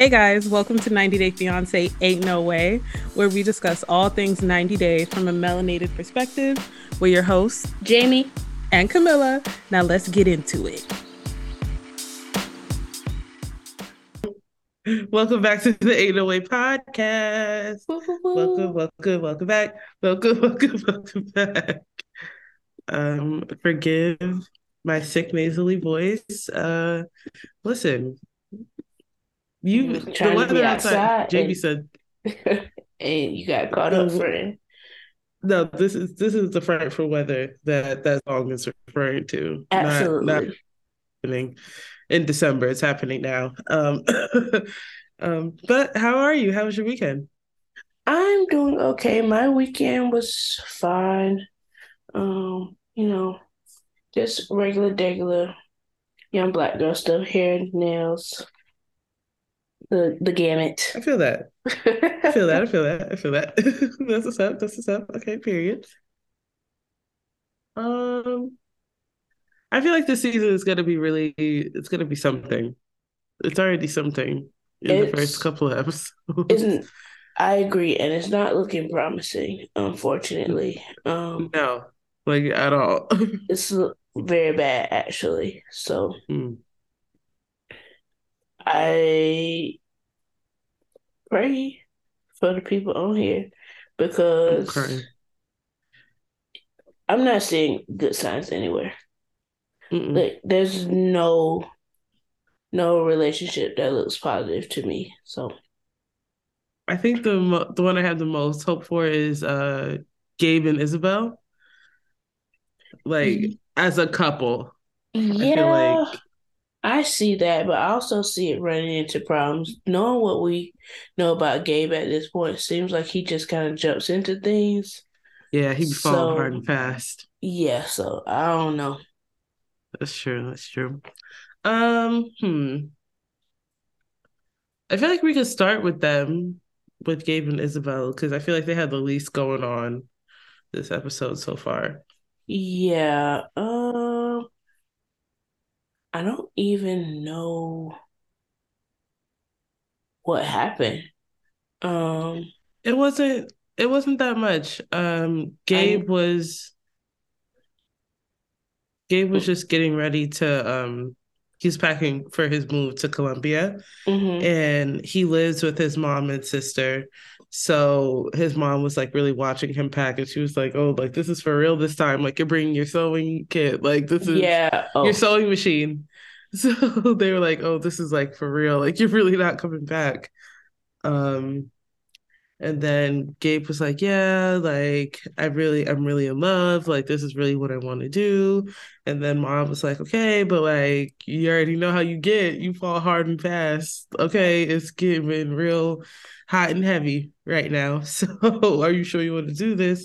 Hey guys, welcome to 90 Day Fiance Ain't No Way, where we discuss all things 90 Day from a melanated perspective. We're your hosts, Jamie and Camilla. Now let's get into it. Welcome back to the Ain't No Way podcast. Welcome, welcome, welcome back. Welcome, welcome, welcome back. Um, forgive my sick nasally voice. Uh, listen, you the weather outside, outside Jamie said, and you got caught up, friend. No, this is this is the frightful weather that that song is referring to. Absolutely. Not, not happening in December. It's happening now. Um, um, but how are you? How was your weekend? I'm doing okay. My weekend was fine. Um, you know, just regular, regular young black girl stuff, hair, nails, the the gamut. I feel that. I feel that. I feel that. I feel that. that's what's up. That's what's up. Okay, period. Um, I feel like this season is gonna be really. It's gonna be something. It's already something in it's, the first couple of episodes. Isn't I agree, and it's not looking promising, unfortunately. Um, no, like at all. it's very bad, actually. So, mm. I pray for the people on here because okay. I'm not seeing good signs anywhere. Mm-mm. Like there's no no relationship that looks positive to me. So I think the the one I have the most hope for is uh Gabe and Isabel. Like mm-hmm. as a couple. Yeah. I feel like I see that, but I also see it running into problems. Knowing what we know about Gabe at this point, seems like he just kind of jumps into things. Yeah, he be so, falling hard and fast. Yeah, so I don't know. That's true. That's true. Um, hmm. I feel like we could start with them, with Gabe and Isabel, because I feel like they had the least going on this episode so far. Yeah. Um. I don't even know what happened. Um it wasn't it wasn't that much. Um Gabe I, was Gabe was just getting ready to um he's packing for his move to Colombia mm-hmm. and he lives with his mom and sister. So his mom was like really watching him pack and she was like, Oh, like this is for real this time. Like you're bringing your sewing kit. Like this is yeah. Oh. your sewing machine. So they were like, "Oh, this is like for real. Like you're really not coming back." Um and then Gabe was like, "Yeah, like I really I'm really in love. Like this is really what I want to do." And then mom was like, "Okay, but like you already know how you get. You fall hard and fast. Okay, it's getting real hot and heavy right now. So, are you sure you want to do this?"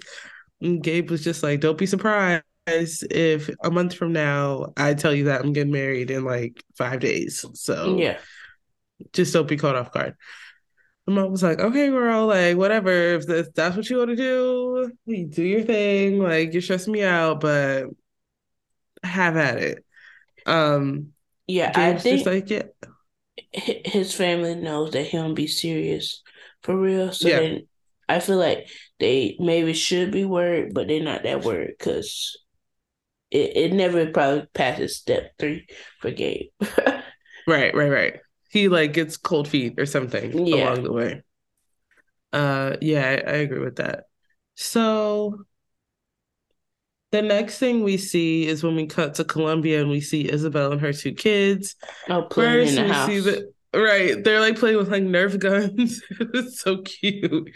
And Gabe was just like, "Don't be surprised." if a month from now I tell you that I'm getting married in like five days. So yeah, just don't be caught off guard. And mom was like, okay, girl, like whatever. If that's, that's what you want to do, you do your thing. Like you're stressing me out, but have at it. Um, yeah, James I think just like yeah. His family knows that he don't be serious for real. So yeah. then I feel like they maybe should be worried, but they're not that worried because it, it never probably passes step three for Gabe. right, right, right. He like gets cold feet or something yeah. along the way. Uh yeah, I, I agree with that. So the next thing we see is when we cut to Colombia and we see Isabel and her two kids. Oh, playing First, in the house. See the, right, they're like playing with like Nerf guns. it's so cute.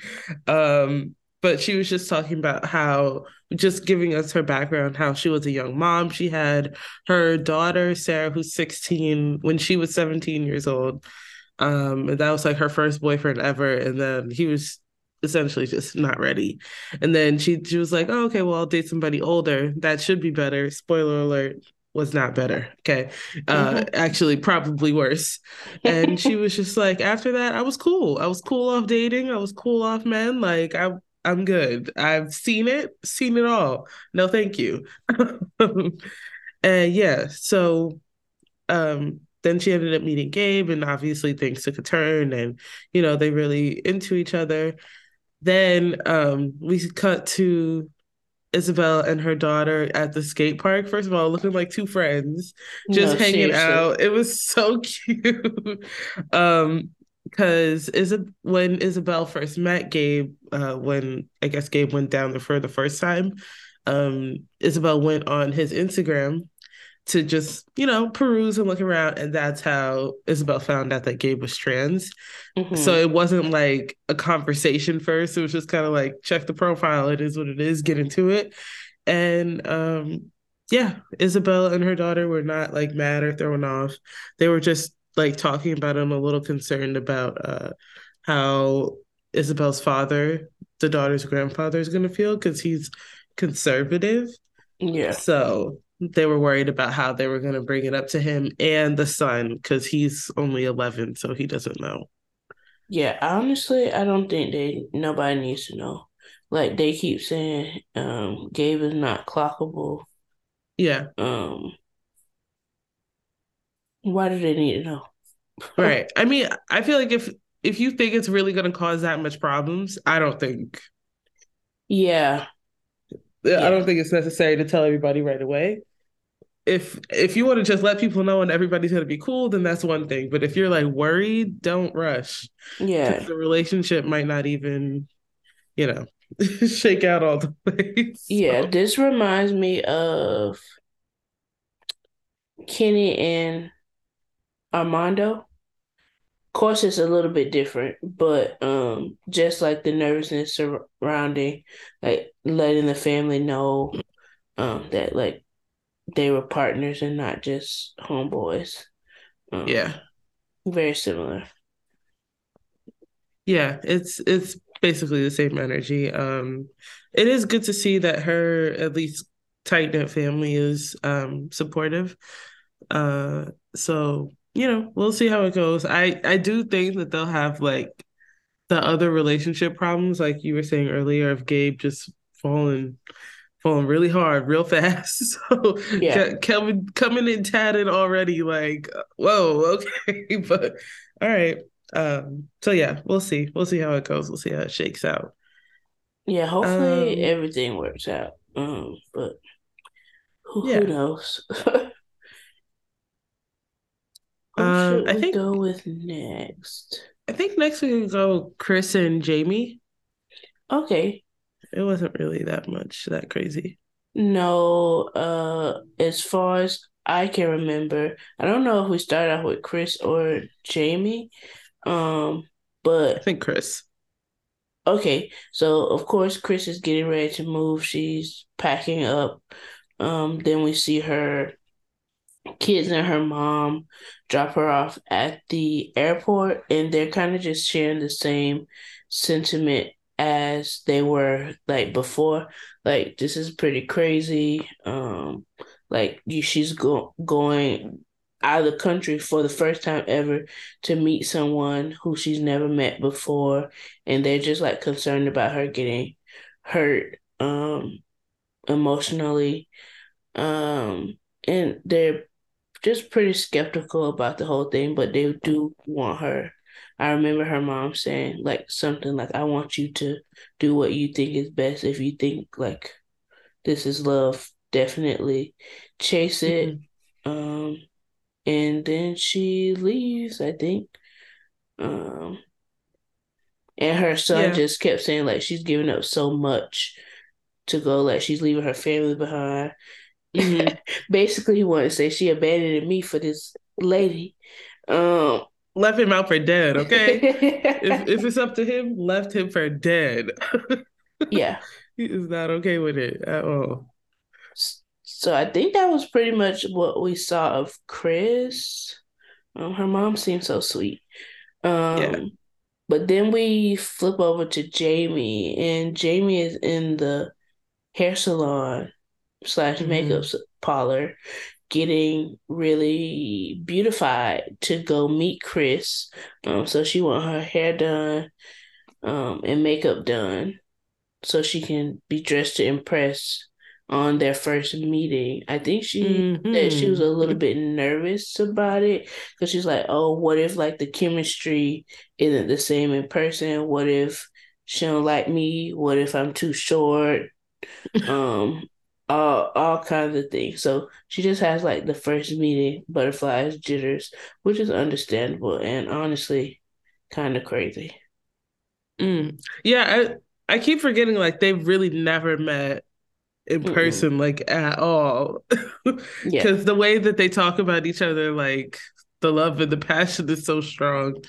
Um, but she was just talking about how just giving us her background how she was a young mom. She had her daughter sarah who's 16 when she was 17 years old. Um and that was like her first boyfriend ever. And then he was essentially just not ready. And then she she was like oh, okay well i'll date somebody older. That should be better. Spoiler alert was not better. Okay? Uh mm-hmm. actually probably worse. And she was just like after that i was cool. I was cool off dating. I was cool off men. Like i I'm good. I've seen it, seen it all. No, thank you. and yeah, so um then she ended up meeting Gabe, and obviously things took a turn, and you know they really into each other. Then um, we cut to Isabel and her daughter at the skate park. First of all, looking like two friends, just no, hanging seriously. out. It was so cute. um, because Isab- when Isabel first met Gabe, uh, when I guess Gabe went down there for the first time, um, Isabel went on his Instagram to just, you know, peruse and look around. And that's how Isabel found out that Gabe was trans. Mm-hmm. So it wasn't like a conversation first. It was just kind of like, check the profile. It is what it is, get into it. And um, yeah, Isabel and her daughter were not like mad or thrown off. They were just like talking about it. I'm a little concerned about uh, how Isabel's father, the daughter's grandfather, is going to feel because he's conservative. Yeah. So they were worried about how they were going to bring it up to him and the son because he's only 11 so he doesn't know yeah honestly i don't think they nobody needs to know like they keep saying um gabe is not clockable yeah um why do they need to know right i mean i feel like if if you think it's really going to cause that much problems i don't think yeah yeah. I don't think it's necessary to tell everybody right away if if you want to just let people know and everybody's gonna be cool, then that's one thing. But if you're like worried, don't rush. Yeah, the relationship might not even, you know, shake out all the way. So. Yeah, this reminds me of Kenny and Armando. Course, it's a little bit different, but um, just like the nervousness surrounding, like letting the family know um, that like they were partners and not just homeboys. Um, yeah, very similar. Yeah, it's it's basically the same energy. Um, it is good to see that her at least tight knit family is um supportive. Uh, so you know we'll see how it goes. I I do think that they'll have like the other relationship problems, like you were saying earlier, of Gabe just falling falling really hard, real fast. So yeah, coming coming in tatted already. Like, whoa, okay, but all right. Um, so yeah, we'll see. We'll see how it goes. We'll see how it shakes out. Yeah, hopefully um, everything works out. Um, but who, yeah. who knows? Um, I think go with next. I think next we can go Chris and Jamie. Okay. It wasn't really that much that crazy. No, uh, as far as I can remember, I don't know if we started off with Chris or Jamie, um, but I think Chris. Okay, so of course Chris is getting ready to move. She's packing up. Um, then we see her kids and her mom drop her off at the airport, and they're kind of just sharing the same sentiment as they were like before. Like this is pretty crazy. Um, like she's go- going out of the country for the first time ever to meet someone who she's never met before, and they're just like concerned about her getting hurt um emotionally um and they're just pretty skeptical about the whole thing but they do want her I remember her mom saying like something like, I want you to do what you think is best. If you think like this is love, definitely chase it. Mm-hmm. Um and then she leaves, I think. Um and her son yeah. just kept saying like she's giving up so much to go, like she's leaving her family behind. Mm-hmm. Basically, he wanted to say she abandoned me for this lady. Um, left him out for dead. Okay, if if it's up to him, left him for dead. yeah, he is not okay with it at all. So I think that was pretty much what we saw of Chris. Um, her mom seemed so sweet. Um, yeah. But then we flip over to Jamie, and Jamie is in the hair salon slash makeup mm-hmm. parlor getting really beautified to go meet Chris. Um, so she want her hair done, um, and makeup done, so she can be dressed to impress on their first meeting. I think she mm-hmm. that she was a little bit nervous about it because she's like, "Oh, what if like the chemistry isn't the same in person? What if she don't like me? What if I'm too short? um, all all kinds of things. So she just has like the first meeting, butterflies, jitters, which is understandable and honestly kind of crazy. Mm. Yeah, I I keep forgetting like they've really never met in person Mm-mm. like at all. Because the way that they talk about each other, like the love and the passion is so strong.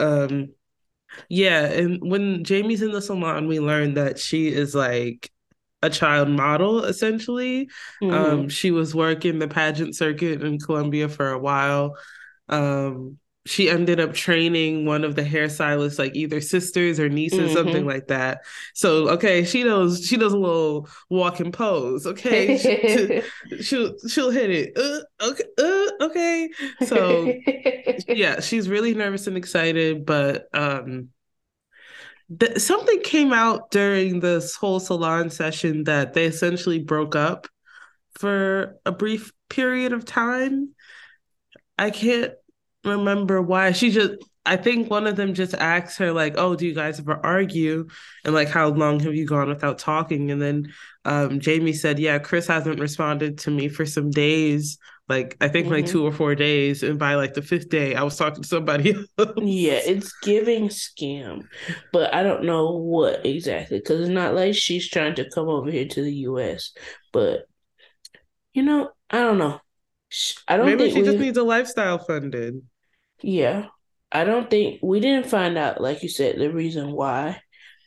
Um yeah, and when Jamie's in the salon, we learn that she is like a child model essentially. Mm-hmm. Um, she was working the pageant circuit in Colombia for a while. Um, she ended up training one of the hairstylists, like either sisters or nieces, mm-hmm. something like that. So okay, she knows she does a little walk and pose. Okay, she, she'll she'll hit it. Uh, okay, uh, okay. So yeah, she's really nervous and excited, but um, th- something came out during this whole salon session that they essentially broke up for a brief period of time. I can't remember why. She just I think one of them just asked her like, "Oh, do you guys ever argue?" And like, "How long have you gone without talking?" And then um, Jamie said, "Yeah, Chris hasn't responded to me for some days, like I think mm-hmm. like two or four days, and by like the fifth day, I was talking to somebody else." Yeah, it's giving scam, but I don't know what exactly because it's not like she's trying to come over here to the U.S. But you know, I don't know. I don't. Maybe she we... just needs a lifestyle funded. Yeah. I don't think we didn't find out, like you said, the reason why.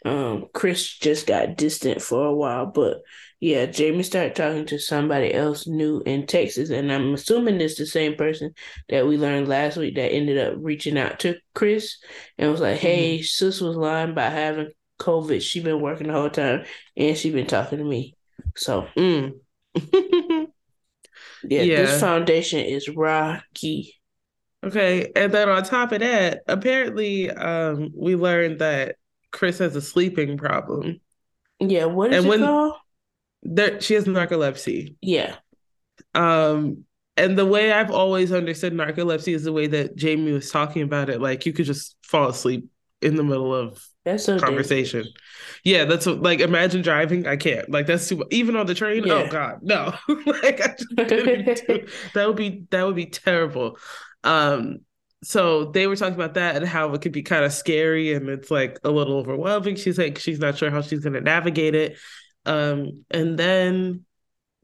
Um, Chris just got distant for a while, but yeah, Jamie started talking to somebody else new in Texas, and I'm assuming it's the same person that we learned last week that ended up reaching out to Chris and was like, "Hey, mm-hmm. sis was lying about having COVID. She been working the whole time, and she been talking to me." So, mm. yeah, yeah, this foundation is rocky. Okay. And then on top of that, apparently um we learned that Chris has a sleeping problem. Yeah, what is and it when called? There she has narcolepsy. Yeah. Um and the way I've always understood narcolepsy is the way that Jamie was talking about it. Like you could just fall asleep in the middle of that's so conversation. Dangerous. Yeah, that's what, like imagine driving. I can't. Like that's too even on the train. Oh, yeah. Oh God, no! like I just that would be that would be terrible. Um, so they were talking about that and how it could be kind of scary and it's like a little overwhelming. She's like, she's not sure how she's going to navigate it. Um, and then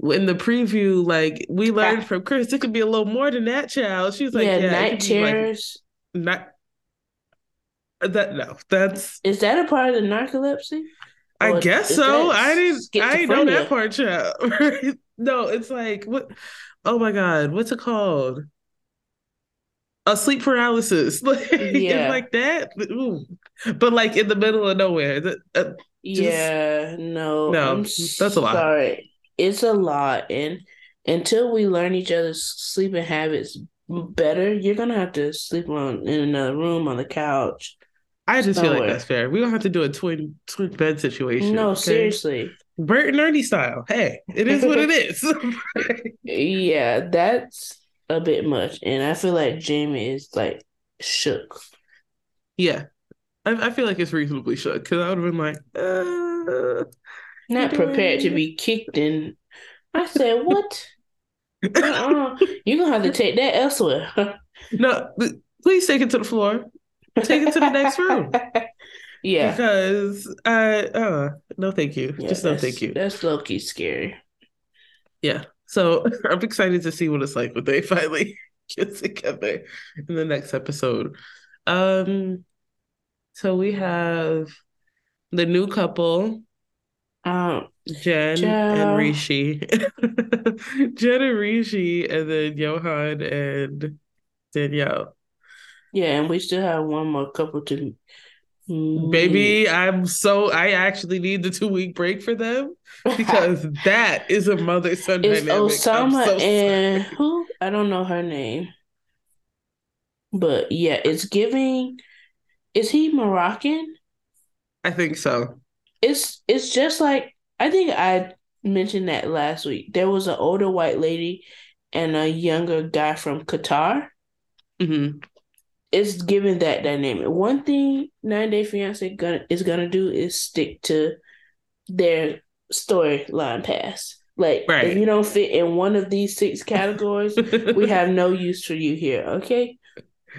in the preview, like we learned from Chris, it could be a little more than that, child. She's like, yeah, yeah night terrors. Like, not that no, that's is that a part of the narcolepsy? I guess so. I didn't. I didn't know that part, child. no, it's like what? Oh my god, what's it called? a sleep paralysis. Like yeah. like that. Ooh. But like in the middle of nowhere. Uh, just, yeah, no. No, I'm that's a lot. Sorry. It's a lot. And until we learn each other's sleeping habits better, you're gonna have to sleep on in another room on the couch. I just somewhere. feel like that's fair. We don't have to do a twin twin bed situation. No, okay? seriously. Bert and Ernie style. Hey, it is what it is. yeah, that's a bit much, and I feel like Jamie is like shook. Yeah, I, I feel like it's reasonably shook because I would have been like, uh, not prepared to be kicked in. I said, what? uh-uh. You're gonna have to take that elsewhere. no, please take it to the floor. Take it to the next room. Yeah, because I uh no, thank you. Yeah, Just no, thank you. That's low key scary. Yeah, so I'm excited to see what it's like when they finally get together in the next episode. Um, so we have the new couple, um, Jen Joe. and Rishi, Jen and Rishi, and then Johan and Danielle. Yeah, and we still have one more couple to Baby, I'm so I actually need the two week break for them because that is a mother son dynamic. Osama so and sorry. who I don't know her name, but yeah, it's giving. Is he Moroccan? I think so. It's it's just like I think I mentioned that last week. There was an older white lady and a younger guy from Qatar. Mm-hmm. It's given that dynamic. One thing 90 Day Fiance gonna is gonna do is stick to their storyline pass. Like right. if you don't fit in one of these six categories, we have no use for you here. Okay.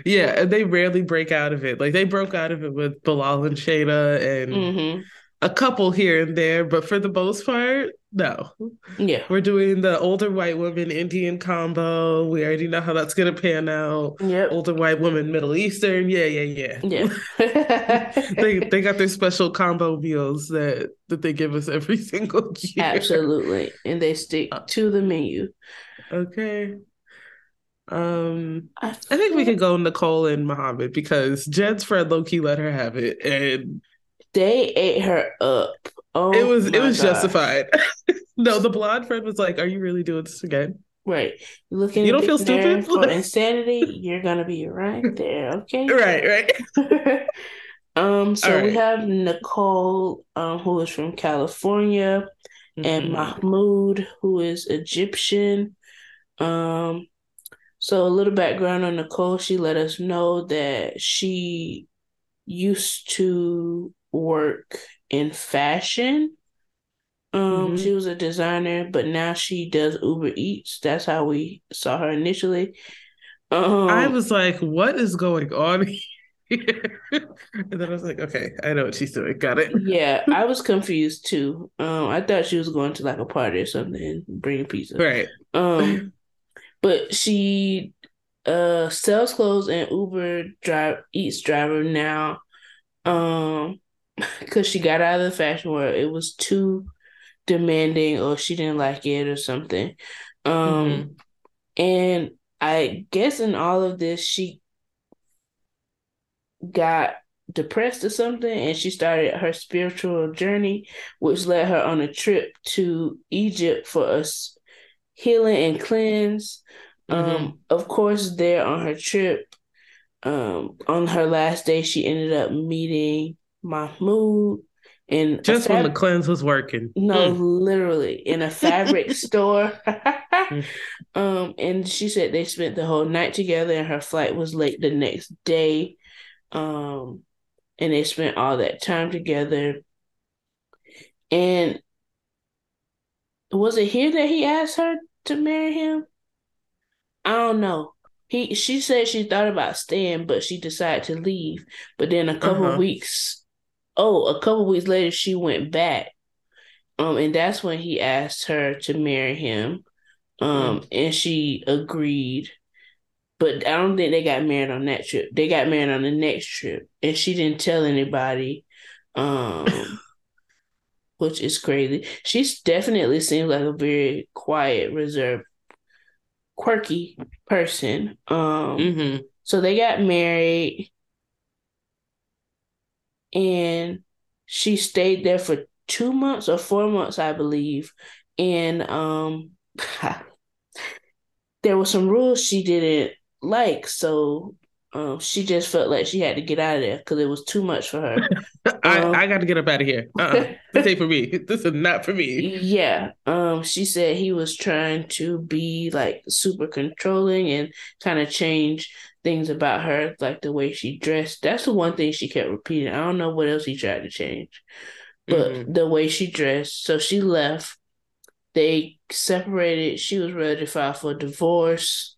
Yeah, and they rarely break out of it. Like they broke out of it with Bilal and Shayna and mm-hmm. a couple here and there, but for the most part, no. Yeah. We're doing the older white woman Indian combo. We already know how that's gonna pan out. Yep. Older white woman Middle Eastern. Yeah, yeah, yeah. Yeah. they they got their special combo meals that that they give us every single year. Absolutely. And they stick uh, to the menu. Okay. Um I, I think we could go Nicole and Muhammad because Jen's friend Loki let her have it and they ate her up. Oh, it was it was gosh. justified. no, the blonde friend was like, "Are you really doing this again?" Right. Looking. You don't feel stupid for insanity. You're gonna be right there. Okay. Right. Right. um. So right. we have Nicole, um, who is from California, mm-hmm. and Mahmoud, who is Egyptian. Um. So a little background on Nicole. She let us know that she used to work in fashion. Um, mm-hmm. she was a designer, but now she does Uber Eats. That's how we saw her initially. Um, I was like, "What is going on?" Here? and then I was like, "Okay, I know what she's doing. Got it." yeah, I was confused too. Um, I thought she was going to like a party or something and bringing pizza. Right. Um, but she uh sells clothes and Uber drive Eats driver now. Um, because she got out of the fashion world. It was too demanding, or she didn't like it, or something. Um, mm-hmm. and I guess in all of this, she got depressed or something, and she started her spiritual journey, which led her on a trip to Egypt for us healing and cleanse. Mm-hmm. Um, of course, there on her trip, um, on her last day, she ended up meeting Mahmoud and just fab- when the cleanse was working. No, mm. literally in a fabric store. mm. Um, and she said they spent the whole night together, and her flight was late the next day. Um, and they spent all that time together. And was it here that he asked her to marry him? I don't know. He she said she thought about staying, but she decided to leave. But then a couple uh-huh. weeks oh, a couple weeks later, she went back. Um, and that's when he asked her to marry him. Um, mm. and she agreed. But I don't think they got married on that trip. They got married on the next trip. And she didn't tell anybody. Um which is crazy. She definitely seems like a very quiet, reserved, quirky person. Um mm-hmm. so they got married and she stayed there for two months or four months, I believe. And um, there were some rules she didn't like, so um, she just felt like she had to get out of there because it was too much for her. I, um, I got to get up out of here. Uh-uh. this ain't for me. This is not for me. Yeah. Um. She said he was trying to be like super controlling and kind of change things about her, like the way she dressed. That's the one thing she kept repeating. I don't know what else he tried to change, but mm-hmm. the way she dressed. So she left. They separated. She was ready to file for divorce.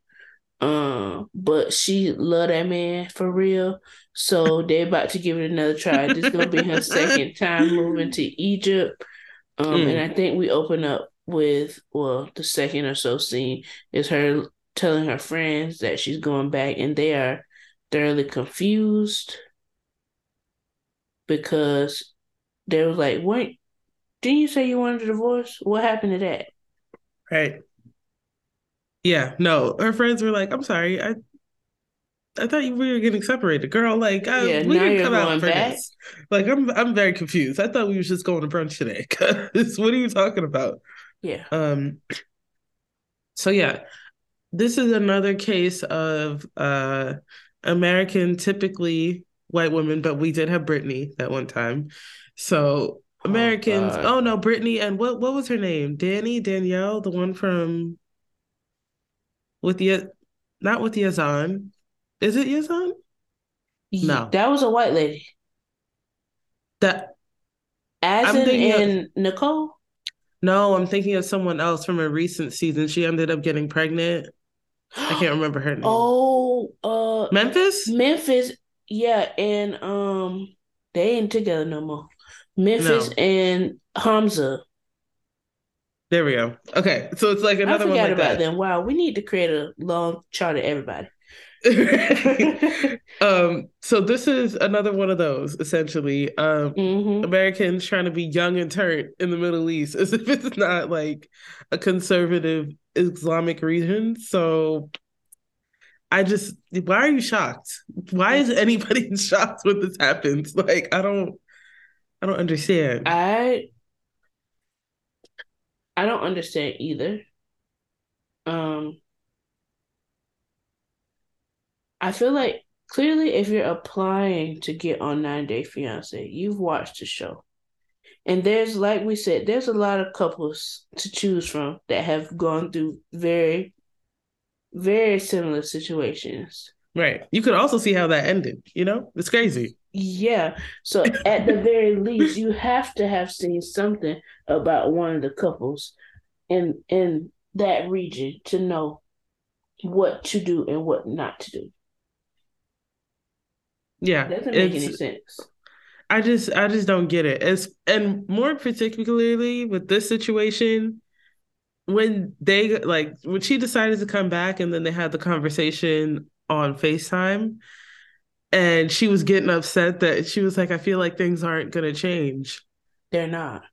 Um, but she loved that man for real. So they're about to give it another try. This is gonna be her second time moving to Egypt. Um, mm. and I think we open up with well, the second or so scene is her telling her friends that she's going back, and they are thoroughly confused because they were like, "Wait, didn't you say you wanted a divorce? What happened to that?" Right. Yeah. No, her friends were like, "I'm sorry, I." I thought we were getting separated, girl. Like, I, yeah, we didn't come out for back? this. Like, I'm, I'm very confused. I thought we was just going to brunch today. Cause what are you talking about? Yeah. Um. So yeah, this is another case of uh, American, typically white women, but we did have Brittany that one time. So Americans. Oh, oh, no, Brittany and what what was her name? Danny, Danielle, the one from with the not with Yazan. Is it Yazan? No. That was a white lady. That as I'm in, in of, Nicole? No, I'm thinking of someone else from a recent season. She ended up getting pregnant. I can't remember her name. Oh, uh Memphis? Memphis, yeah, and um they ain't together no more. Memphis no. and Hamza. There we go. Okay, so it's like another I forgot one like about that. them. Wow, we need to create a long chart of everybody. um, so this is another one of those essentially. Um, mm-hmm. Americans trying to be young and turnt in the Middle East as if it's not like a conservative Islamic region. So I just why are you shocked? Why is anybody shocked when this happens? Like I don't I don't understand. I I don't understand either. Um I feel like clearly if you're applying to get on 90 Day Fiance, you've watched the show. And there's like we said, there's a lot of couples to choose from that have gone through very very similar situations. Right. You could also see how that ended, you know? It's crazy. Yeah. So at the very least, you have to have seen something about one of the couples in in that region to know what to do and what not to do. Yeah. It doesn't make any sense. I just I just don't get it. As and more particularly with this situation, when they like when she decided to come back and then they had the conversation on FaceTime and she was getting upset that she was like, I feel like things aren't gonna change. They're not.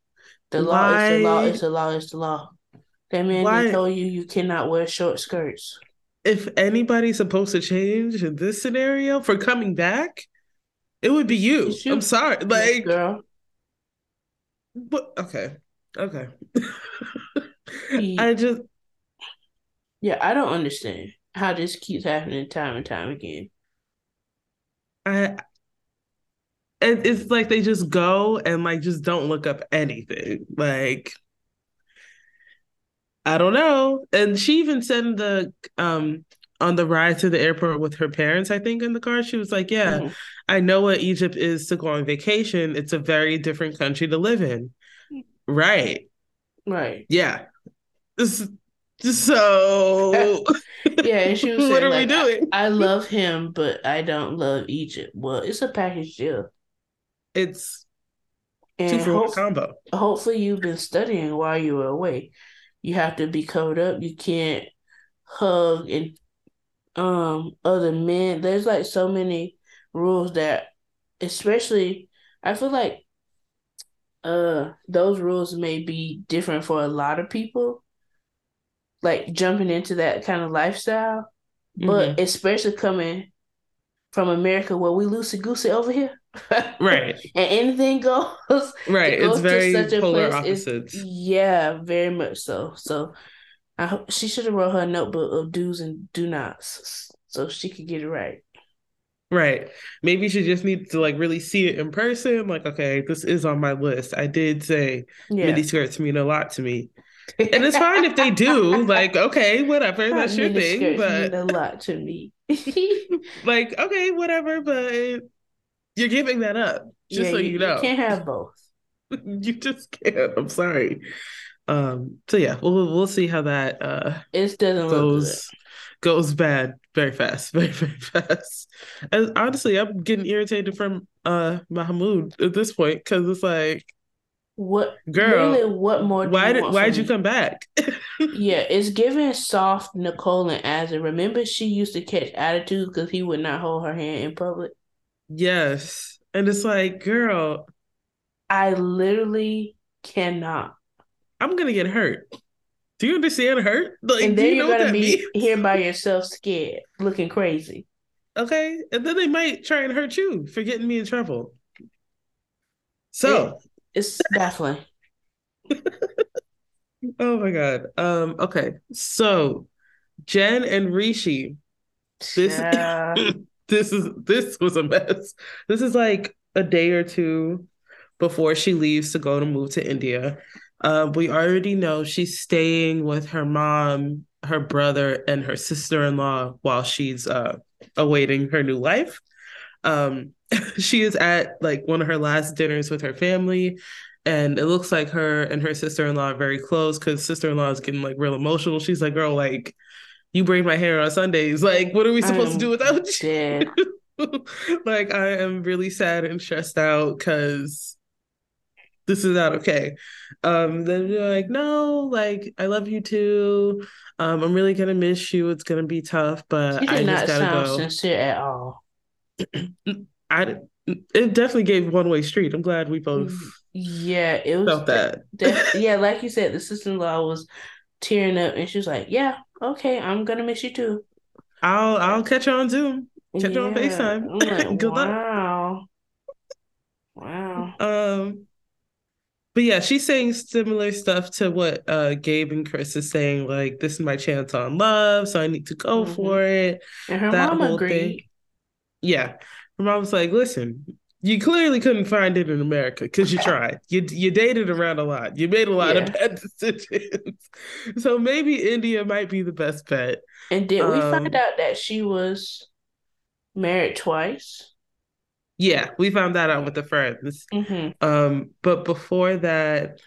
The Why? law is the law, is the law, is the law. That man Why? told you you cannot wear short skirts. If anybody's supposed to change in this scenario for coming back, it would be you. you. I'm sorry. Like girl. But okay. Okay. I just Yeah, I don't understand how this keeps happening time and time again. I it's like they just go and like just don't look up anything. Like I don't know. And she even said in the um on the ride to the airport with her parents, I think in the car, she was like, Yeah, mm-hmm. I know what Egypt is to go on vacation. It's a very different country to live in. Right. Right. Yeah. So yeah, and she was saying, what are like, we doing? I, I, love him, but I don't love Egypt. Well, it's a package deal. It's and two for one combo. Hopefully, you've been studying while you were away. You have to be covered up. You can't hug and um other men. There's like so many rules that, especially, I feel like uh those rules may be different for a lot of people like jumping into that kind of lifestyle. Mm-hmm. But especially coming from America where we loosey goosey over here. right. and anything goes. Right. It's very such polar place, opposites. yeah, very much so. So I hope she should have wrote her notebook of do's and do nots so she could get it right. Right. Maybe she just needs to like really see it in person. Like, okay, this is on my list. I did say yeah. mini skirts mean a lot to me and it's fine if they do. Like, okay, whatever, that's your thing. But a lot to me. like, okay, whatever, but you're giving that up. Just yeah, so you, you know, you can't have both. you just can't. I'm sorry. Um. So yeah, we'll we'll see how that uh it doesn't goes goes bad very fast, very very fast. And honestly, I'm getting irritated from uh Mahmoud at this point because it's like what girl? Really, what more? why did Why did you come back? yeah, it's giving soft Nicole and Azan. Remember, she used to catch attitude because he would not hold her hand in public. Yes, and it's like, girl, I literally cannot. I'm gonna get hurt. Do you understand hurt? Like, and then you you're gonna be means? here by yourself, scared, looking crazy. Okay, and then they might try and hurt you for getting me in trouble. So. It's baffling. oh my god. Um. Okay. So, Jen and Rishi. This. Yeah. this is this was a mess. This is like a day or two before she leaves to go to move to India. Uh, we already know she's staying with her mom, her brother, and her sister in law while she's uh, awaiting her new life. Um, she is at like one of her last dinners with her family. And it looks like her and her sister in law are very close because sister in law is getting like real emotional. She's like, girl, like, you braid my hair on Sundays. Like, what are we supposed I'm to do without you? like, I am really sad and stressed out because this is not okay. Um, then you're like, no, like I love you too. Um, I'm really gonna miss you. It's gonna be tough, but I just gotta go. Sincere at all. I it definitely gave one way street. I'm glad we both. Mm, yeah, it was felt that. Yeah, like you said, the sister in law was tearing up, and she was like, "Yeah, okay, I'm gonna miss you too. I'll I'll catch you on Zoom. Catch yeah. you on Facetime. Like, Good wow. luck. Wow. Wow. Um but yeah, she's saying similar stuff to what uh, Gabe and Chris is saying. Like, this is my chance on love, so I need to go mm-hmm. for it. And her that mom agreed. Thing. Yeah, her mom was like, "Listen, you clearly couldn't find it in America because you tried. you you dated around a lot. You made a lot yeah. of bad decisions. so maybe India might be the best bet." And did um, we find um, out that she was married twice? Yeah, we found that out with the friends. Mm-hmm. Um, but before that,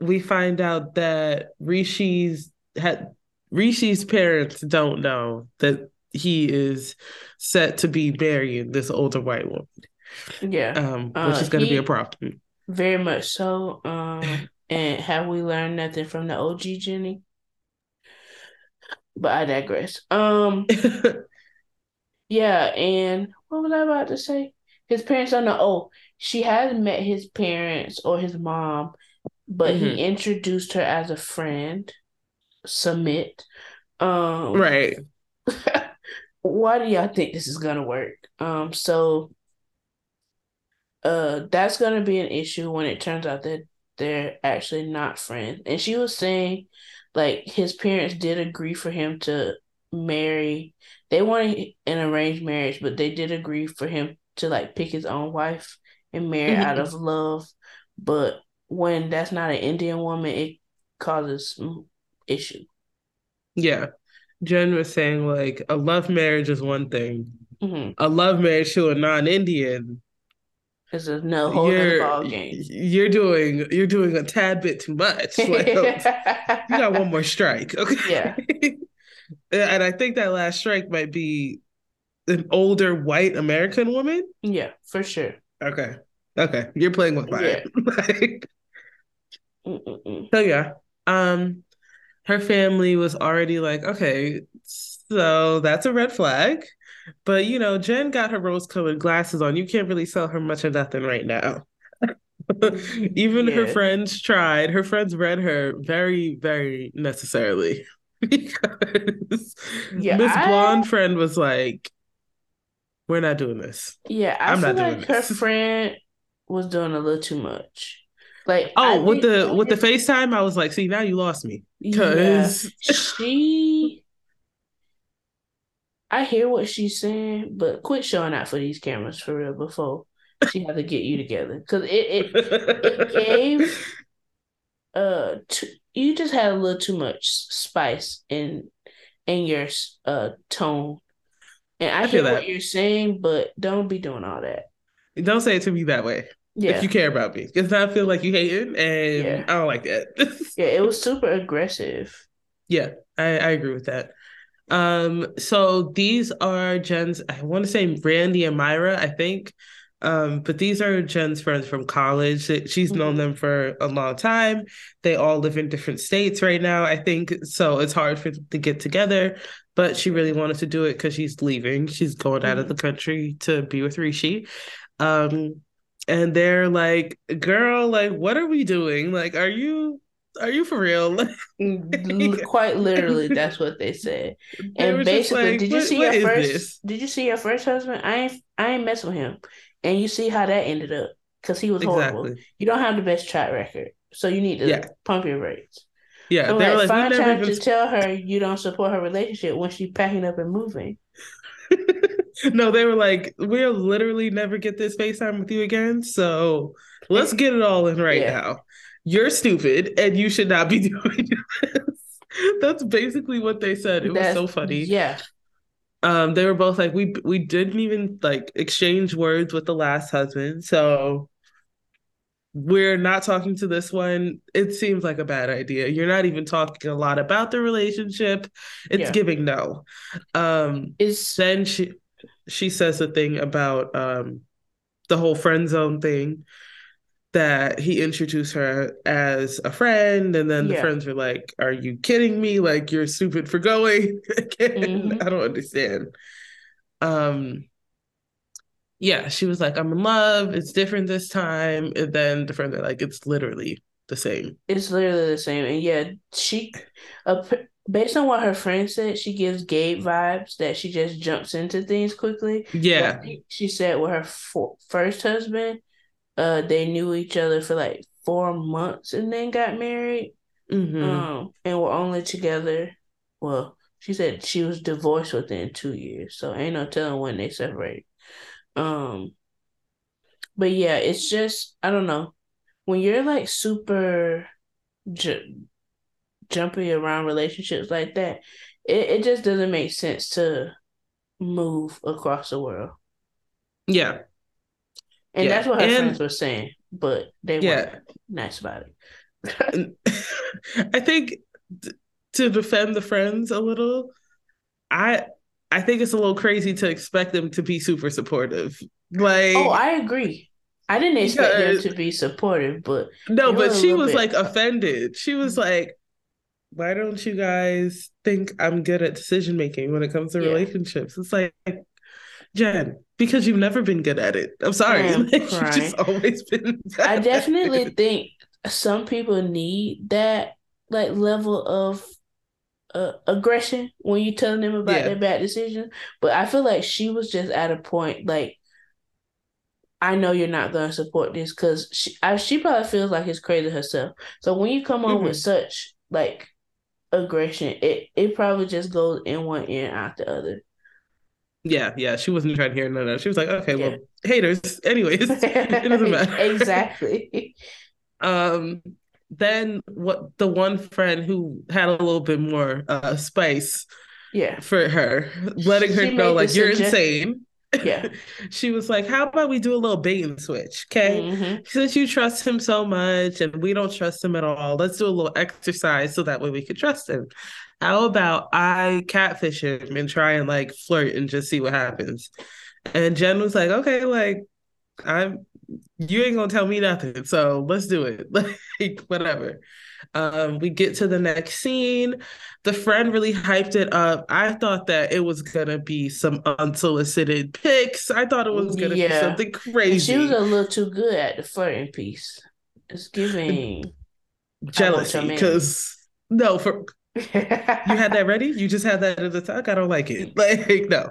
we find out that Rishi's had Rishi's parents don't know that he is set to be marrying this older white woman. Yeah. Um, which uh, is gonna be a problem. Very much so. Um, and have we learned nothing from the OG Jenny? But I digress. Um Yeah, and what was I about to say? his parents don't know. Oh, she hasn't met his parents or his mom, but mm-hmm. he introduced her as a friend. Sumit. Um, right. why do y'all think this is gonna work? Um, so uh that's gonna be an issue when it turns out that they're actually not friends. And she was saying like his parents did agree for him to marry. They wanted an arranged marriage, but they did agree for him to like pick his own wife and marry mm-hmm. out of love. But when that's not an Indian woman, it causes some issue. Yeah. Jen was saying like a love marriage is one thing. Mm-hmm. A love marriage to a non-Indian is a no whole you're, ball game. You're doing you're doing a tad bit too much. Like, you got one more strike. Okay. Yeah. and I think that last strike might be an older white American woman? Yeah, for sure. Okay. Okay. You're playing with fire. Yeah. so yeah. Um her family was already like, okay, so that's a red flag. But you know, Jen got her rose colored glasses on. You can't really sell her much of nothing right now. Even yeah. her friends tried. Her friends read her very, very necessarily. because yeah, Miss I... Blonde friend was like, we're not doing this. Yeah, I am not like her friend was doing a little too much. Like oh, with the with the FaceTime, I was like, see, now you lost me because yeah, she. I hear what she's saying, but quit showing out for these cameras for real before she had to get you together because it it, it gave uh t- you just had a little too much spice in in your uh tone and I, I hear what you're saying, but don't be doing all that. Don't say it to me that way. Yeah. If you care about me. Because I feel like you hate it and yeah. I don't like that. yeah, it was super aggressive. Yeah, I, I agree with that. Um, so these are Jen's, I want to say Randy and Myra, I think. Um, but these are Jen's friends from college. She's known mm-hmm. them for a long time. They all live in different states right now, I think. So it's hard for them to get together but she really wanted to do it because she's leaving. She's going out of mm-hmm. the country to be with Rishi. Um, and they're like, girl, like, what are we doing? Like, are you are you for real? Quite literally, that's what they said. They and basically, like, did you see your first? This? Did you see your first husband? I ain't, I ain't messing with him. And you see how that ended up because he was horrible. Exactly. You don't have the best track record, so you need to yeah. pump your brakes. Yeah, so they like, find time even... to tell her you don't support her relationship when she's packing up and moving. no, they were like, we'll literally never get this FaceTime with you again. So let's get it all in right yeah. now. You're stupid and you should not be doing this. That's basically what they said. It That's, was so funny. Yeah. Um, they were both like, we we didn't even like exchange words with the last husband. So we're not talking to this one. It seems like a bad idea. You're not even talking a lot about the relationship. It's yeah. giving no. Um is then she she says a thing about um the whole friend zone thing that he introduced her as a friend and then yeah. the friends were like are you kidding me? Like you're stupid for going again. Mm-hmm. i don't understand. Um yeah she was like i'm in love. It's different this time. And then the friends are like it's literally the same. It's literally the same. And yeah she uh, based on what her friend said she gives gabe vibes that she just jumps into things quickly yeah she said with her for- first husband uh, they knew each other for like four months and then got married. Mm-hmm. Um, and were only together. Well, she said she was divorced within two years, so ain't no telling when they separated. Um, but yeah, it's just I don't know when you're like super ju- jumpy around relationships like that. It it just doesn't make sense to move across the world. Yeah, and yeah. that's what her and, friends were saying, but they yeah. weren't nice about it. I think to defend the friends a little, I I think it's a little crazy to expect them to be super supportive. Like Oh, I agree. I didn't expect them to be supportive, but No, but she was bit... like offended. She was like, Why don't you guys think I'm good at decision making when it comes to yeah. relationships? It's like Jen, because you've never been good at it. I'm sorry. Like, you've just always been. I definitely think some people need that like level of uh, aggression when you're telling them about yeah. their bad decision. But I feel like she was just at a point like, I know you're not going to support this because she, I, she probably feels like it's crazy herself. So when you come on mm-hmm. with such like aggression, it it probably just goes in one ear and out the other. Yeah, yeah. She wasn't trying to hear none of that. She was like, okay, yeah. well, haters. Anyways, it doesn't matter. exactly. um, then what the one friend who had a little bit more uh spice yeah for her, letting she her know like you're insane. Yeah. she was like, How about we do a little bait and switch? Okay. Mm-hmm. Since you trust him so much and we don't trust him at all, let's do a little exercise so that way we could trust him. How about I catfish him and try and like flirt and just see what happens? And Jen was like, Okay, like I'm you ain't gonna tell me nothing. So let's do it. Like whatever. Um, we get to the next scene. The friend really hyped it up. I thought that it was gonna be some unsolicited pics. I thought it was gonna yeah. be something crazy. And she was a little too good at the flirting piece. It's giving jealousy because no, for you had that ready. You just had that at the talk. I don't like it. Like no.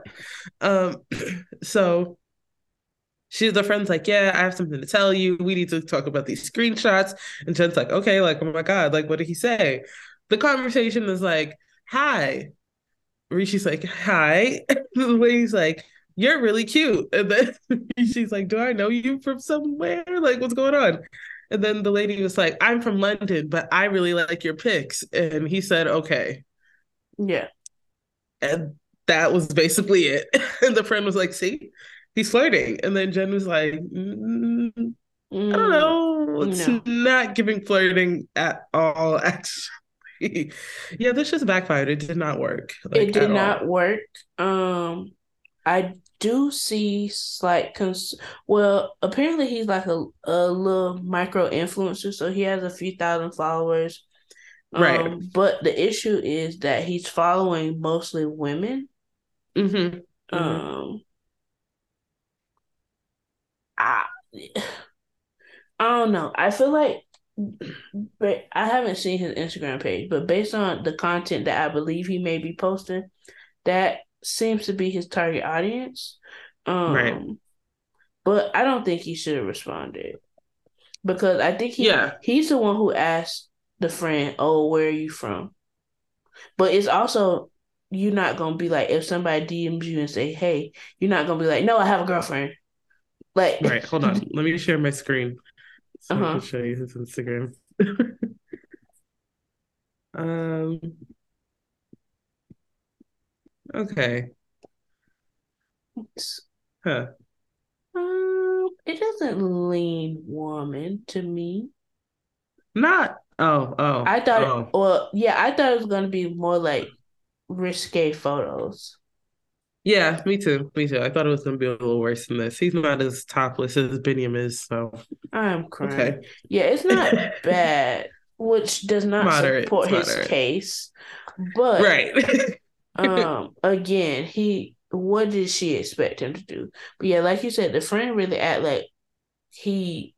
Um, so she the friend's like, yeah, I have something to tell you. We need to talk about these screenshots. And Jen's like, okay, like, oh my God, like, what did he say? The conversation is like, hi. Rishi's like, hi. the lady's like, you're really cute. And then she's like, do I know you from somewhere? Like, what's going on? And then the lady was like, I'm from London, but I really like your pics. And he said, okay. Yeah. And that was basically it. And the friend was like, see? He's flirting. And then Jen was like, mm, I don't mm, know. It's no. not giving flirting at all, actually. yeah, this just backfired. It did not work. Like, it did not all. work. Um I do see slight cons well, apparently he's like a, a little micro influencer, so he has a few thousand followers. Right. Um, but the issue is that he's following mostly women. Mm-hmm. Um mm-hmm. I don't know. I feel like but I haven't seen his Instagram page, but based on the content that I believe he may be posting, that seems to be his target audience. Um, right. But I don't think he should have responded because I think he yeah. he's the one who asked the friend, "Oh, where are you from?" But it's also you're not gonna be like if somebody DMs you and say, "Hey," you're not gonna be like, "No, I have a girlfriend." Like, right? Hold on, let me share my screen so uh-huh. I can show you his Instagram. um. Okay. Huh. Um, it doesn't lean woman to me. Not. Oh, oh. I thought. Oh. Well, yeah, I thought it was gonna be more like risque photos. Yeah, me too. Me too. I thought it was gonna be a little worse than this. He's not as topless as Biniyam is, so I'm crying. Okay. Yeah, it's not bad, which does not moderate, support his moderate. case. But right. um again, he what did she expect him to do? But yeah, like you said, the friend really act like he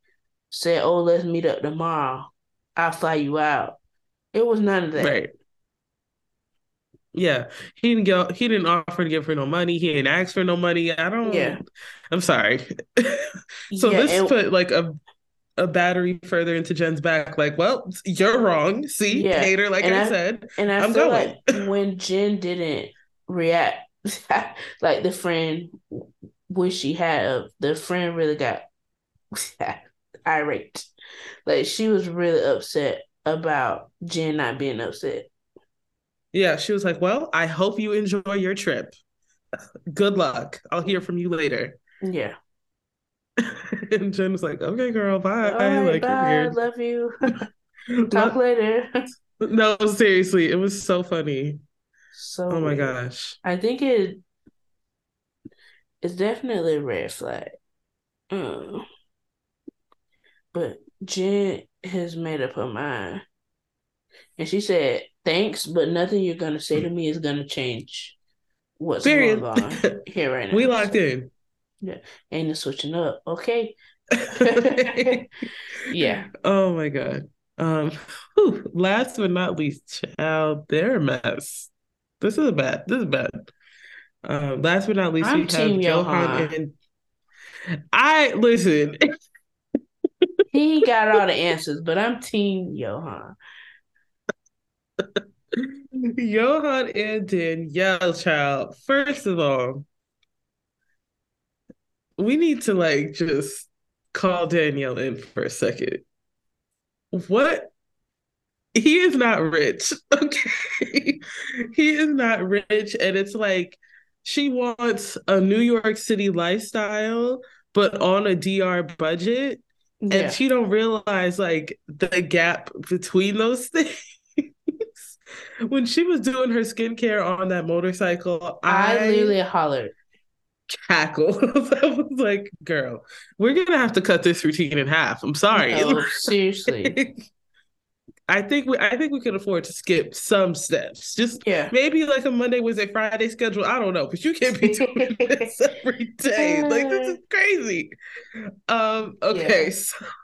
said, Oh, let's meet up tomorrow. I'll fly you out. It was none of that. Right. Yeah, he didn't go. He didn't offer to give her no money. He didn't ask for no money. I don't. Yeah, I'm sorry. so yeah, this put like a a battery further into Jen's back. Like, well, you're wrong. See, yeah. hater. Like I, I, said, and I am feel going. like when Jen didn't react, like the friend wish she had, the friend really got irate. Like she was really upset about Jen not being upset. Yeah, she was like, Well, I hope you enjoy your trip. Good luck. I'll hear from you later. Yeah. and Jen was like, Okay, girl, bye. Right, like, bye. Love you. Talk later. no, seriously, it was so funny. So Oh my weird. gosh. I think it it's definitely a red flag. Mm. But Jen has made up her mind. And she said thanks, but nothing you're gonna say to me is gonna change what's Period. going on here right now. we locked in. Yeah, ain't no switching up. Okay. yeah. Oh my god. Um. Whew, last but not least, child, they're a mess. This is bad. This is bad. Um. Last but not least, I'm we have Johan and I listen. he got all the answers, but I'm Team Johan. Johan and Daniele, child. First of all, we need to like just call Daniele in for a second. What? He is not rich. Okay. he is not rich. And it's like she wants a New York City lifestyle, but on a DR budget. Yeah. And she don't realize like the gap between those things when she was doing her skincare on that motorcycle, I, I literally hollered. Cackle. I was like, girl, we're gonna have to cut this routine in half. I'm sorry. No, seriously. I think we I think we could afford to skip some steps. Just yeah. maybe like a Monday, Wednesday, Friday schedule. I don't know, but you can't be doing this every day. Like this is crazy. Um, okay, yeah.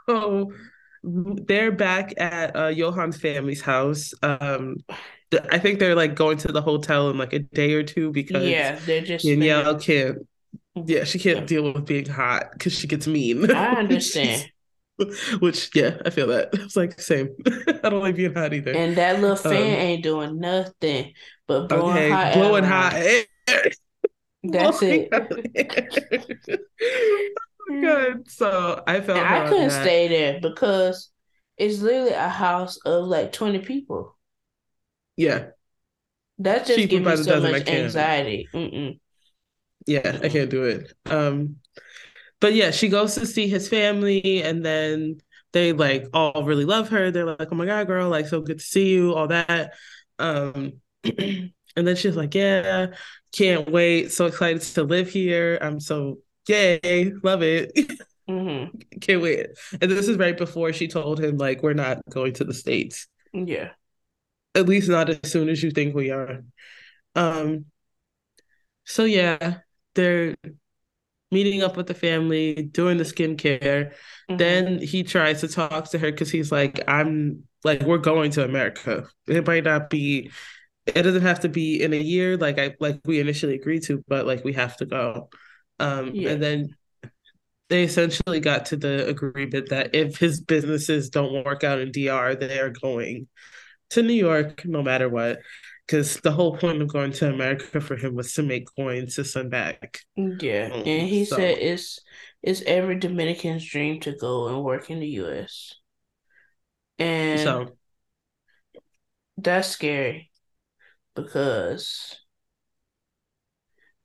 so they're back at uh, Johan's family's house. Um, I think they're like going to the hotel in like a day or two because yeah, they're just Daniele can't. Yeah, she can't deal with being hot because she gets mean. I understand. Which yeah, I feel that. It's like same. I don't like being hot either. And that little fan um, ain't doing nothing but blowing okay, hot blowing hot air. That's it. Good. So I felt I couldn't that. stay there because it's literally a house of like 20 people. Yeah. That just gives me so much anxiety. Mm-mm. Yeah, Mm-mm. I can't do it. Um but yeah, she goes to see his family and then they like all really love her. They're like, "Oh my god, girl, like so good to see you," all that. Um and then she's like, "Yeah, can't wait. So excited to live here. I'm so yay, love it. Mm-hmm. Can't wait. And this is right before she told him, like, we're not going to the States. Yeah. At least not as soon as you think we are. Um so yeah, they're meeting up with the family, doing the skincare. Mm-hmm. Then he tries to talk to her because he's like, I'm like, we're going to America. It might not be it doesn't have to be in a year like I like we initially agreed to, but like we have to go. Um, yeah. And then they essentially got to the agreement that if his businesses don't work out in DR, they are going to New York no matter what. because the whole point of going to America for him was to make coins to send back. Yeah, um, and he so. said it's it's every Dominican's dream to go and work in the U.S. And so that's scary because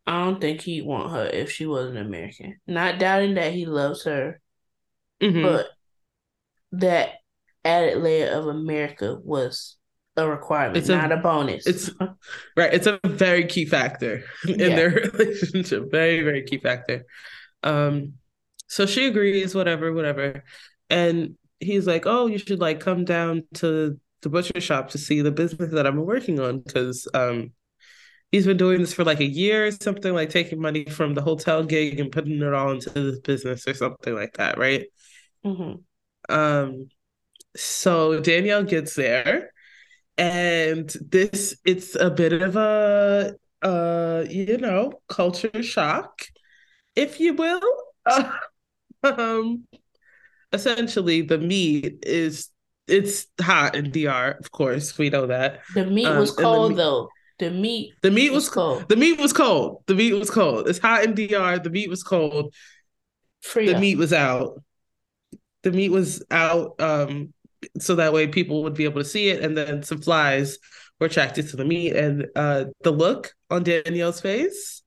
I don't think he'd want her if she wasn't American. Not doubting that he loves her, mm-hmm. but that added layer of America was a requirement, it's not a, a, bonus. It's right. It's a very key factor in yeah. their relationship. Very, very key factor. Um, so she agrees, whatever, whatever. And he's like, Oh, you should like come down to the butcher shop to see the business that I'm working on because um he's been doing this for like a year or something, like taking money from the hotel gig and putting it all into this business or something like that, right? Mm-hmm. Um so Daniele gets there and this it's a bit of a uh you know culture shock if you will um essentially the meat is it's hot in DR, of course. We know that. The meat um, was cold meat, though. The meat The meat was, was cold. The meat was cold. The meat was cold. It's hot in DR. The meat was cold. Free the meat was out. The meat was out um so that way people would be able to see it and then some flies were attracted to the meat and uh the look on Daniele's face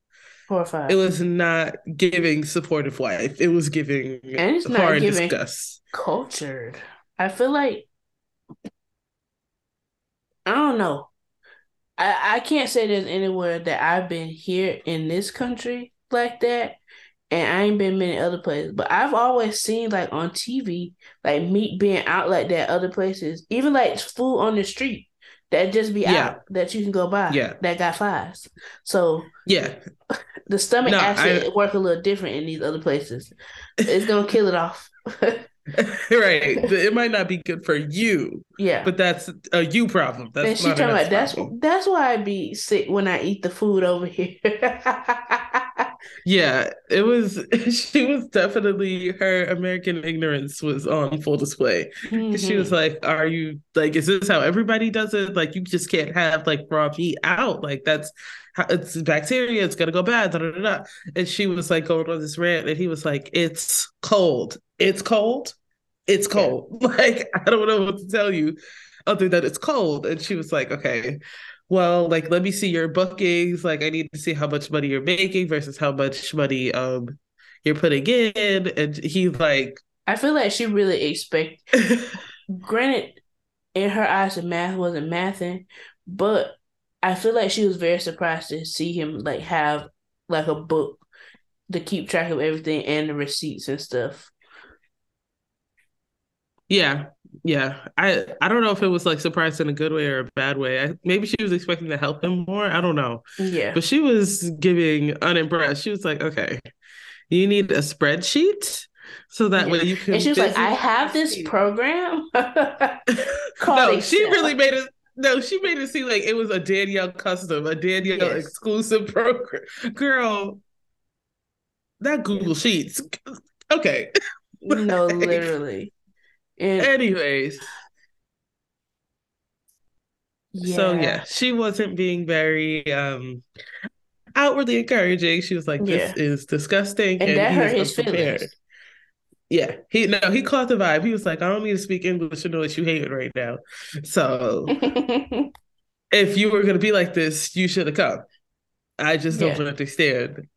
Horrified. It was not giving supportive wife. It was giving and it's not giving discuss. cultured. I feel like I don't know. I, I can't say there's anywhere that I've been here in this country like that. And I ain't been many other places. But I've always seen like on TV, like meat being out like that other places. Even like food on the street that just be yeah. out that you can go buy. Yeah. That got flies. So yeah. The stomach no, acid I... work a little different in these other places. It's gonna kill it off. right. It might not be good for you. Yeah. But that's a you problem. That's and she talking about that's that's why I be sick when I eat the food over here. yeah, it was she was definitely her American ignorance was on full display. Mm-hmm. She was like, Are you like is this how everybody does it? Like you just can't have like raw meat out. Like that's it's bacteria, it's gonna go bad. Da, da, da, And she was like going on this rant, and he was like, It's cold it's cold. It's cold. Yeah. Like, I don't know what to tell you other than it's cold. And she was like, okay, well, like, let me see your bookings. Like, I need to see how much money you're making versus how much money um you're putting in. And he's like, I feel like she really expect. granted, in her eyes, the math wasn't mathing, but I feel like she was very surprised to see him like have like a book to keep track of everything and the receipts and stuff. Yeah, yeah. I I don't know if it was like surprised in a good way or a bad way. I, maybe she was expecting to help him more. I don't know. Yeah. But she was giving unimpressed. She was like, okay, you need a spreadsheet so that yeah. way you can. And she was like, I have this program. no, she really made it. No, she made it seem like it was a Daniele custom, a Daniele yes. exclusive program. Girl, that Google Sheets. Okay. no, literally. Anyways. Yeah. So yeah, she wasn't being very um outwardly encouraging. She was like, "This yeah. is disgusting," and, and that hurt his feelings. Yeah, he no, he caught the vibe. He was like, "I don't need to speak English to know that you hate it right now." So, if you were gonna be like this, you should have come. I just don't yeah. understand.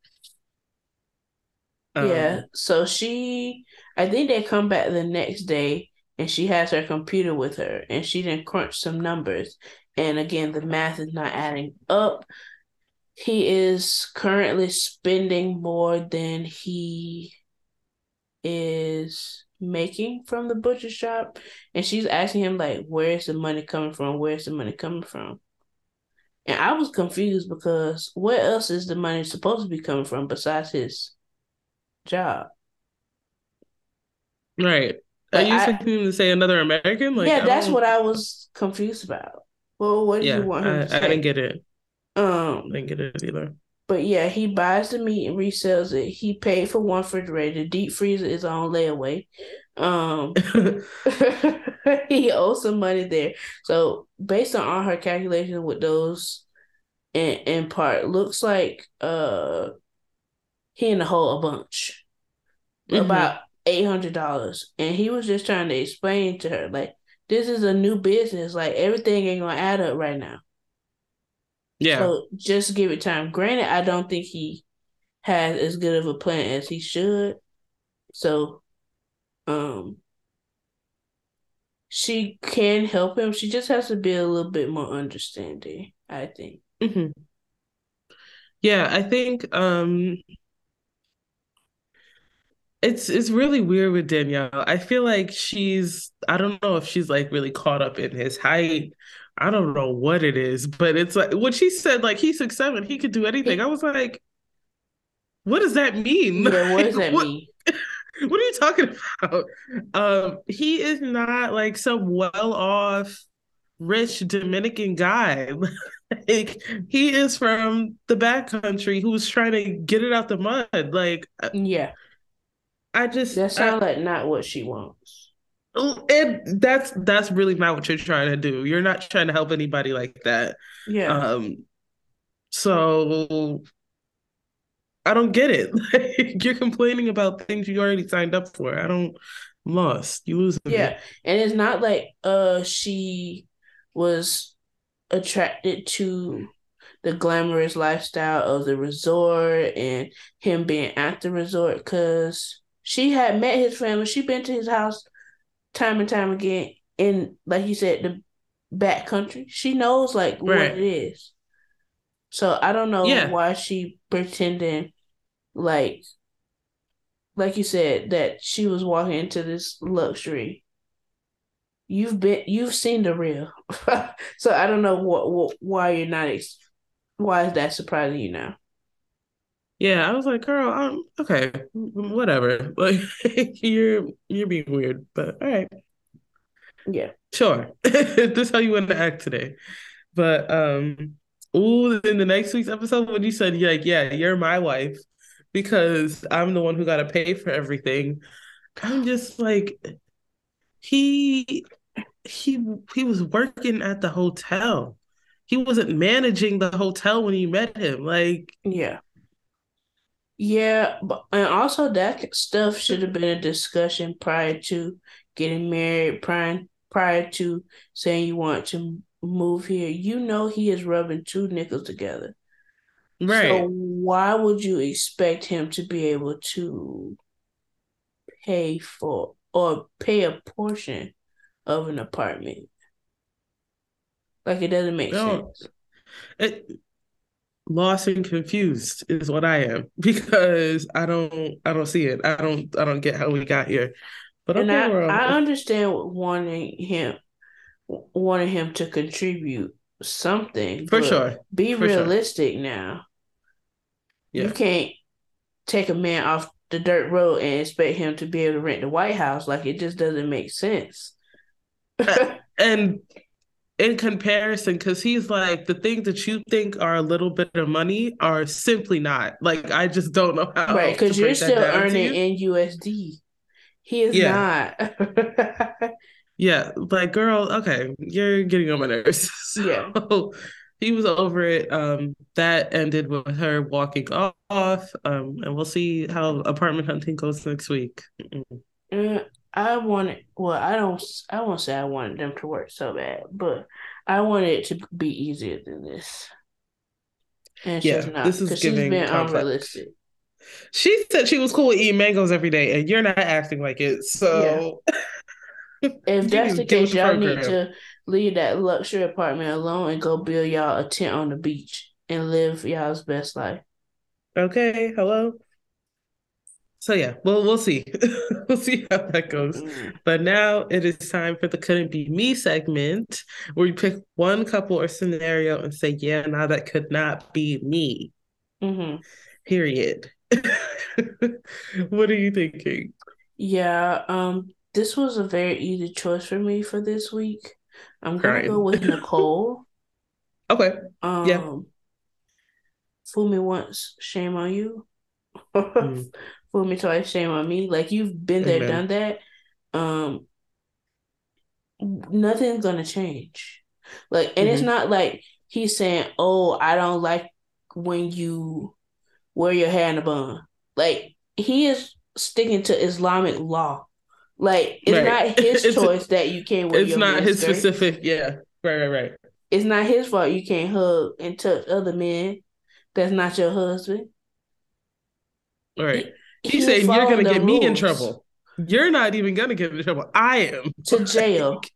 Um, yeah. So she I think they come back the next day and she has her computer with her and she didn't crunch some numbers. And again, the math is not adding up. He is currently spending more than he is making from the butcher shop. And she's asking him, like, where's the money coming from? Where's the money coming from? And I was confused because where else is the money supposed to be coming from besides his job? Right. Are you expecting him to say another American? Like, yeah, that's what I was confused about. Well, what do yeah, you want him I, to say? I didn't get it. Um, I didn't get it either. But yeah, he buys the meat and resells it. He paid for one refrigerator. Deep freezer is on layaway. Um, he owes some money there. So based on all her calculations with those, in in part, looks like uh he in the hole a bunch, mm-hmm. about eight hundred dollars, and he was just trying to explain to her like this is a new business, like everything ain't gonna add up right now. Yeah. So just give it time. Granted, I don't think he has as good of a plan as he should. So um she can help him. She just has to be a little bit more understanding, I think. Mm-hmm. Yeah, I think um it's it's really weird with Daniele. I feel like she's I don't know if she's like really caught up in his height. I don't know what it is, but it's like when she said like he's six seven, he could do anything. I was like, what does that mean? Yeah, what does that what, mean? what are you talking about? Um, he is not like some well off, rich Dominican guy. like he is from the back country who's trying to get it out the mud. Like uh, yeah, I just that sounds like not what she wants. And that's that's really not what you're trying to do. You're not trying to help anybody like that. Yeah. Um. So I don't get it. Like, you're complaining about things you already signed up for. I don't. I'm lost. You lose. Yeah, me. and it's not like uh she was attracted to the glamorous lifestyle of the resort and him being at the resort because she had met his family. She been to his house time and time again in, like you said, the back country. She knows like right. what it is. So I don't know yeah. why she pretending like like you said that she was walking into this luxury you've been you've seen the real so i don't know what, what why you're not ex- why is that surprising you now yeah i was like girl i'm okay whatever like you're you're being weird but all right yeah sure this how you want to act today but um ooh in the next week's episode when you said like yeah you're my wife because I'm the one who got to pay for everything. I'm just like he he he was working at the hotel. He wasn't managing the hotel when you met him. Like yeah. Yeah, but and also that stuff should have been a discussion prior to getting married, prior prior to saying you want to move here. You know he is rubbing two nickels together. Right. So why would you expect him to be able to pay for or pay a portion of an apartment? Like it doesn't make no, sense. It lost and confused is what I am because I don't I don't see it. I don't I don't get how we got here. But and okay, I, I understand wanting him wanting him to contribute something. For sure. Be For realistic sure. now. Yeah. You can't take a man off the dirt road and expect him to be able to rent the White House. Like it just doesn't make sense. and in comparison, because he's like the things that you think are a little bit of money are simply not. Like I just don't know how. Right, because you're still earning in USD. He is yeah. not. yeah, like girl, okay, you're getting on my nerves. So, yeah he was over it. Um, that ended with her walking off. Um, and we'll see how apartment hunting goes next week. Uh, I wanted, well, I don't, I won't say I wanted them to work so bad, but I wanted it to be easier than this. And yeah, not, this is giving she's been complex. unrealistic. She said she was cool with eating mangoes every day, and you're not acting like it. So, yeah. if that's the case, y'all need to leave that luxury apartment alone and go build y'all a tent on the beach and live y'all's best life. Okay, hello. So yeah, well we'll see. we'll see how that goes. Mm-hmm. But now it is time for the couldn't be me segment where you pick one couple or scenario and say, yeah, now that could not be me. Mm-hmm. Period. what are you thinking? Yeah, um, this was a very easy choice for me for this week. I'm gonna go with Nicole. okay. Um, yeah. Fool me once, shame on you. mm. Fool me twice, shame on me. Like you've been there, Amen. done that. um nothing's gonna change. Like, and mm-hmm. it's not like he's saying, "Oh, I don't like when you wear your hair in a bun." Like, he is sticking to Islamic law. Like, it's right. not his it's, choice that you can't wear. It's not his specific. Yeah, right, right, right. It's not his fault you can't hug and touch other men. That's not your husband. All right. He's saying you're gonna get rules. me in trouble. You're not even gonna get in trouble. I am to jail.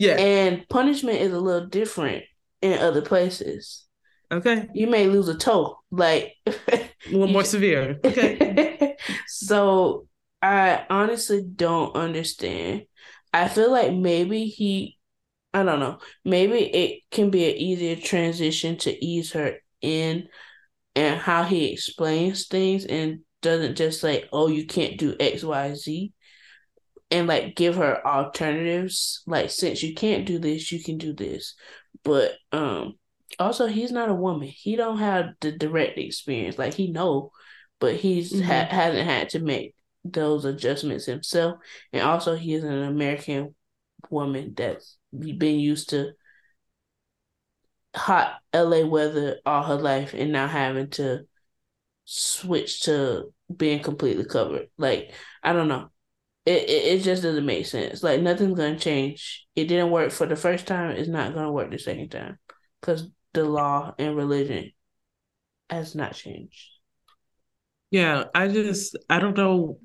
Yeah. And punishment is a little different in other places. Okay. You may lose a toe. Like a little more severe. Okay. so I honestly don't understand. I feel like maybe he I don't know. Maybe it can be an easier transition to ease her in and how he explains things and doesn't just say, oh, you can't do X, Y, Z and like give her alternatives like since you can't do this you can do this. But um also he's not a woman. He don't have the direct experience. Like he know but he's mm-hmm. ha- hasn't had to make those adjustments himself. And also he is an american woman that's been used to hot la weather all her life and now having to switch to being completely covered like i don't know it, it, it just doesn't make sense. Like nothing's gonna change. It didn't work for the first time. It's not gonna work the second time because the law and religion has not changed. Yeah, I just I don't know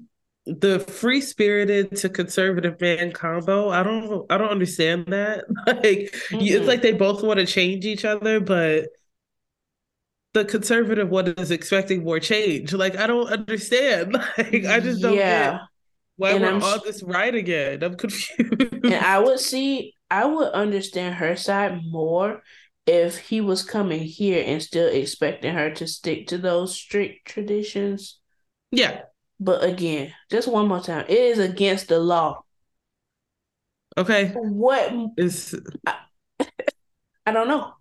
the free spirited to conservative man combo. I don't I don't understand that. Like mm-hmm. it's like they both want to change each other, but the conservative one is expecting more change. Like I don't understand. Like I just don't yeah. get why and we're I'm, all this right again? I'm confused. And I would see, I would understand her side more if he was coming here and still expecting her to stick to those strict traditions. Yeah. But again, just one more time, it is against the law. Okay. What is I, I don't know.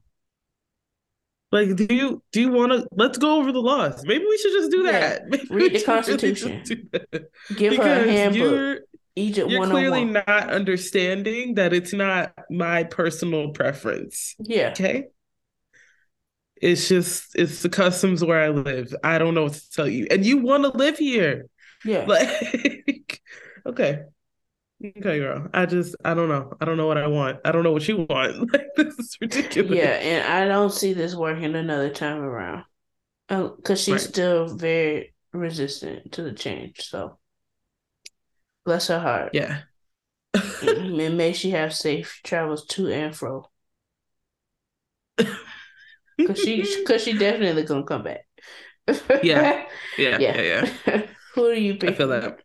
Like, do you do you want to? Let's go over the laws. Maybe we should just do that. Yeah. Read the Constitution. Really Give because her a handbook. Egypt you're clearly oh not understanding that it's not my personal preference. Yeah. Okay. It's just it's the customs where I live. I don't know what to tell you, and you want to live here. Yeah. Like, okay. Okay, girl. I just I don't know. I don't know what I want. I don't know what you want. Like this is ridiculous. Yeah, and I don't see this working another time around. because uh, she's right. still very resistant to the change. So bless her heart. Yeah. and may she have safe travels to and fro. Cause she, cause she definitely gonna come back. yeah. yeah, yeah, yeah, yeah. Who do you pick? I feel that.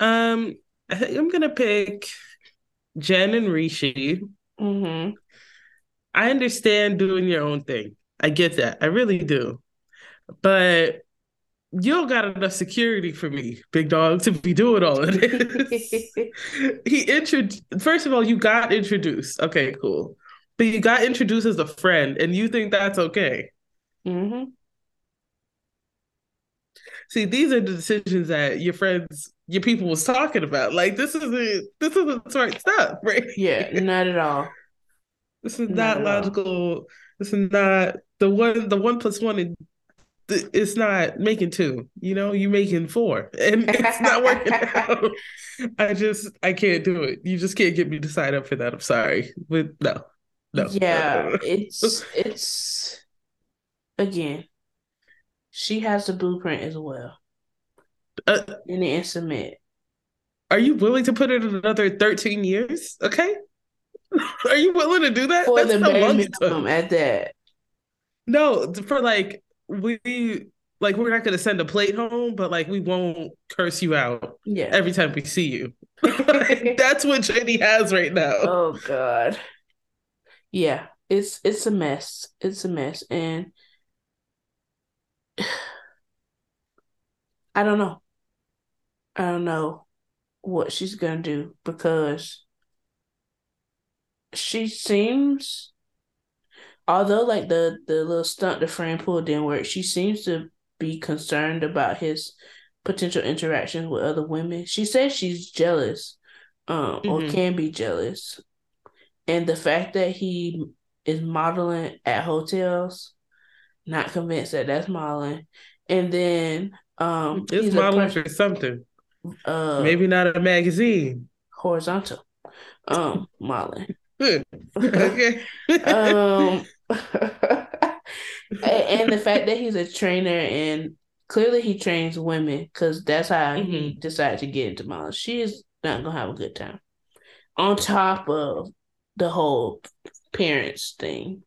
Um, I think I'm gonna pick Jen and Rishi. Mm-hmm. I understand doing your own thing. I get that. I really do. But you don't got enough security for me, big dog, to be doing all of this. he introduced first of all, you got introduced. Okay, cool. But you got introduced as a friend, and you think that's okay. Mm-hmm. See, these are the decisions that your friends your people was talking about. Like this isn't this isn't smart stuff, right? Yeah, not at all. This is not, not logical. All. This is not the one. The one plus one. It's not making two. You know, you're making four, and it's not working out. I just I can't do it. You just can't get me to sign up for that. I'm sorry, but no, no. Yeah, no, uh-uh. no. it's it's again. She has the blueprint as well. Uh, and then Sumit. Are you willing to put it another 13 years? Okay. Are you willing to do that? For That's the bare minimum at that. No, for like we like we're not gonna send a plate home, but like we won't curse you out. Yeah. Every time we see you. That's what JD has right now. Oh God. Yeah, it's it's a mess. It's a mess, and I don't know. I don't know what she's gonna do because she seems although like the the little stunt the friend pulled didn't work, she seems to be concerned about his potential interactions with other women. She says she's jealous, um, mm-hmm. or can be jealous, and the fact that he is modeling at hotels, not convinced that that's modeling, and then um, it's modeling for something. Uh, maybe not a magazine. Horizontal, um, modeling. okay. um, and the fact that he's a trainer and clearly he trains women because that's how mm-hmm. he decided to get into modeling. She's not gonna have a good time. On top of the whole parents thing.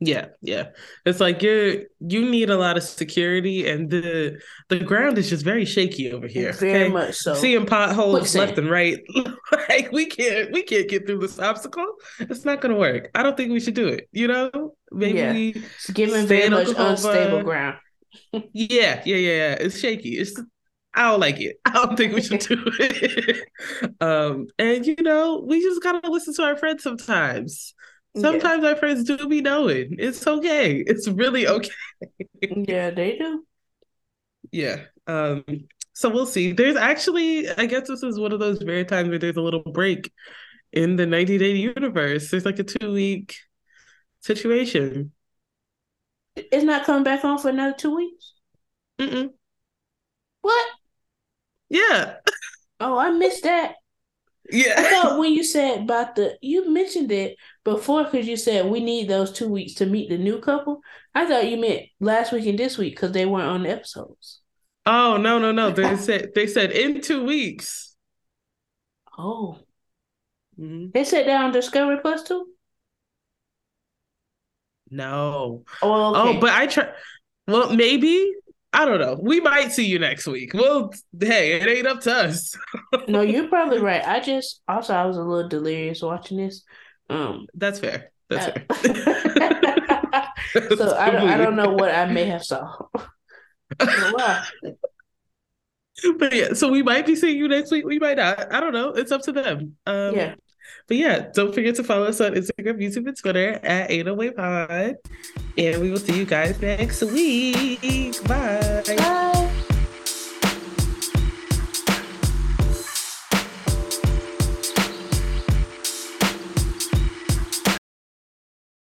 Yeah, yeah. It's like you're you need a lot of security and the the ground is just very shaky over here. Very okay? much so. Seeing potholes left and right. like we can't we can't get through this obstacle. It's not gonna work. I don't think we should do it. You know? Maybe yeah. it's given very much Oklahoma. unstable ground. yeah, yeah, yeah, It's shaky. It's I don't like it. I don't think we should do it. um, and you know, we just gotta listen to our friends sometimes. Sometimes yeah. our friends do be knowing. It's okay. It's really okay. yeah, they do. Yeah. Um, so we'll see. There's actually, I guess this is one of those rare times where there's a little break in the 90 day universe. There's like a two week situation. It's not coming back on for another two weeks? Mm-mm. What? Yeah. Oh, I missed that. Yeah. I thought when you said about the, you mentioned it before because you said we need those two weeks to meet the new couple. I thought you meant last week and this week because they weren't on the episodes. Oh no no no! They said they said in two weeks. Oh. Mm-hmm. They said that on Discovery Plus too. No. Oh, okay. oh, but I try. Well, maybe I don't know. We might see you next week. Well, hey, it ain't up to us. no, you're probably right. I just also I was a little delirious watching this. Um, that's fair. That's uh, fair. so I don't, I don't know what I may have saw. but yeah, so we might be seeing you next week. We might not. I don't know. It's up to them. Um, yeah. But yeah, don't forget to follow us on Instagram, YouTube, and Twitter at 808 Pod. And we will see you guys next week. Bye. Bye.